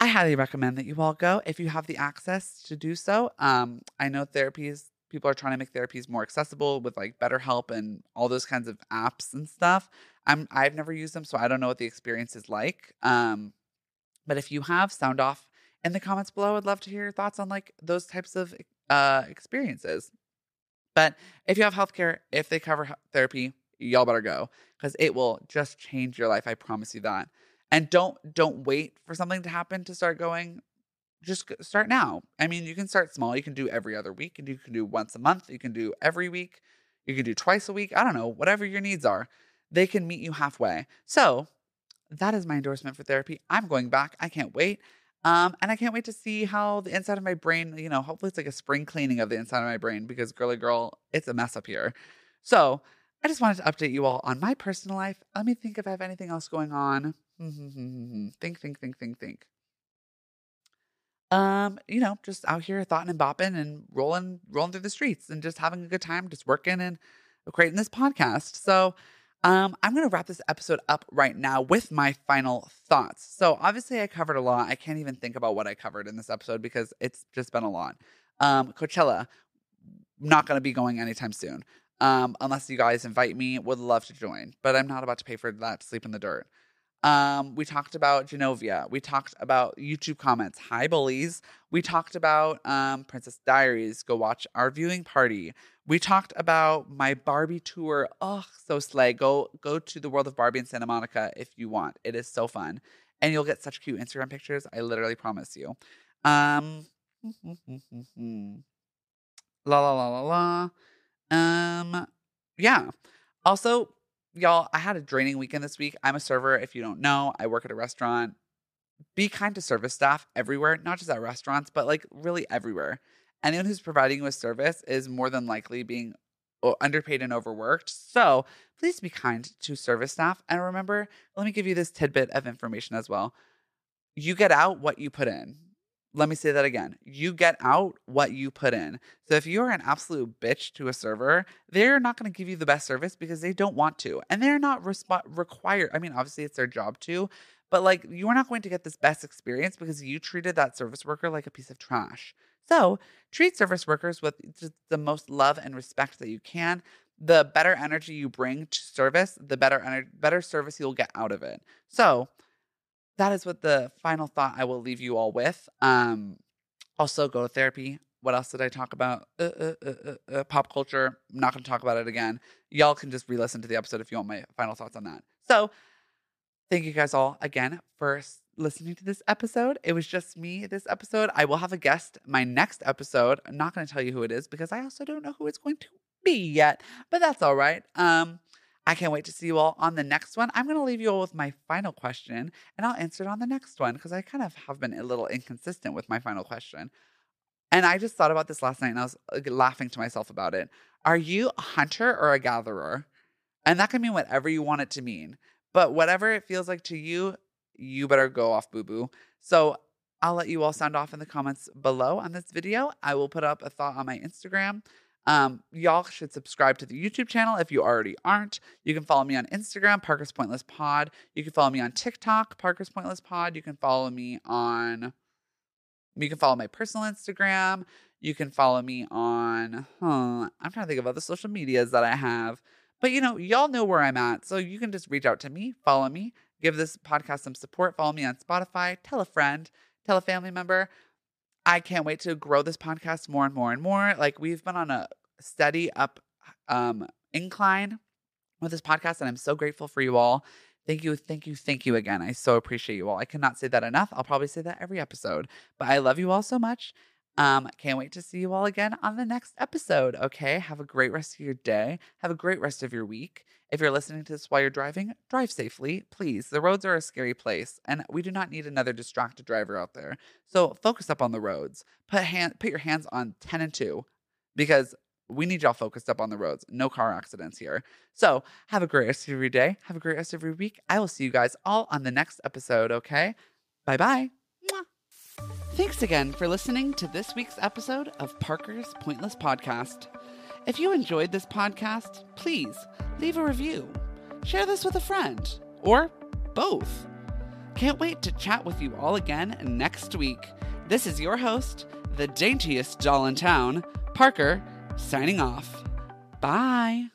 A: I highly recommend that you all go if you have the access to do so. Um, I know therapies, people are trying to make therapies more accessible with like BetterHelp and all those kinds of apps and stuff. I'm I've never used them, so I don't know what the experience is like. Um, but if you have, sound off in the comments below. I'd love to hear your thoughts on like those types of uh, experiences. But if you have healthcare, if they cover therapy, y'all better go because it will just change your life. I promise you that. And don't don't wait for something to happen to start going. Just start now. I mean, you can start small. You can do every other week, and you can do once a month. You can do every week. You can do twice a week. I don't know, whatever your needs are. They can meet you halfway. So that is my endorsement for therapy. I'm going back. I can't wait. Um, and I can't wait to see how the inside of my brain, you know, hopefully it's like a spring cleaning of the inside of my brain because girly girl, it's a mess up here. So I just wanted to update you all on my personal life. Let me think if I have anything else going on. think, think, think, think, think. Um, you know, just out here thoughting and bopping and rolling, rolling through the streets and just having a good time, just working and creating this podcast. So um, I'm going to wrap this episode up right now with my final thoughts. So, obviously, I covered a lot. I can't even think about what I covered in this episode because it's just been a lot. Um, Coachella, not going to be going anytime soon. Um, unless you guys invite me, would love to join, but I'm not about to pay for that to sleep in the dirt. Um, we talked about Genovia. We talked about YouTube comments. Hi, bullies. We talked about um, Princess Diaries. Go watch our viewing party. We talked about my Barbie tour. Oh, so slay. Go go to the world of Barbie in Santa Monica if you want. It is so fun. And you'll get such cute Instagram pictures. I literally promise you. Um la la la la la. Um yeah. Also, y'all, I had a draining weekend this week. I'm a server. If you don't know, I work at a restaurant. Be kind to service staff everywhere, not just at restaurants, but like really everywhere anyone who's providing you a service is more than likely being underpaid and overworked. So please be kind to service staff. And remember, let me give you this tidbit of information as well. You get out what you put in. Let me say that again. You get out what you put in. So if you're an absolute bitch to a server, they're not going to give you the best service because they don't want to. And they're not resp- required. I mean, obviously it's their job to, but like you are not going to get this best experience because you treated that service worker like a piece of trash. So treat service workers with the most love and respect that you can. The better energy you bring to service, the better ener- better service you'll get out of it. So that is what the final thought I will leave you all with. Um, also, go to therapy. what else did I talk about? Uh, uh, uh, uh, uh, pop culture. I'm not going to talk about it again. Y'all can just re listen to the episode if you want my final thoughts on that. So, thank you guys all again for listening to this episode. It was just me this episode. I will have a guest my next episode. I'm not going to tell you who it is because I also don't know who it's going to be yet, but that's all right. Um, I can't wait to see you all on the next one. I'm going to leave you all with my final question and I'll answer it on the next one because I kind of have been a little inconsistent with my final question. And I just thought about this last night and I was laughing to myself about it. Are you a hunter or a gatherer? And that can mean whatever you want it to mean. But whatever it feels like to you, you better go off boo boo. So I'll let you all sound off in the comments below on this video. I will put up a thought on my Instagram. Um, y'all should subscribe to the YouTube channel if you already aren't. You can follow me on Instagram, Parker's Pointless Pod. You can follow me on TikTok, Parker's Pointless Pod. You can follow me on you can follow my personal Instagram. You can follow me on, huh, I'm trying to think of other social medias that I have. But you know, y'all know where I'm at. So you can just reach out to me, follow me, give this podcast some support. Follow me on Spotify, tell a friend, tell a family member. I can't wait to grow this podcast more and more and more. Like we've been on a steady up um incline with this podcast, and I'm so grateful for you all. Thank you, thank you, thank you again. I so appreciate you all. I cannot say that enough. I'll probably say that every episode. But I love you all so much. Um, can't wait to see you all again on the next episode. Okay. Have a great rest of your day. Have a great rest of your week. If you're listening to this while you're driving, drive safely, please. The roads are a scary place, and we do not need another distracted driver out there. So focus up on the roads. Put hand put your hands on 10 and 2 because we need y'all focused up on the roads. No car accidents here. So have a great rest of your day. Have a great rest of your week. I will see you guys all on the next episode. Okay. Bye bye. Thanks again for listening to this week's episode of Parker's Pointless Podcast. If you enjoyed this podcast, please leave a review. Share this with a friend or both. Can't wait to chat with you all again next week. This is your host, the daintiest doll in town, Parker, signing off. Bye.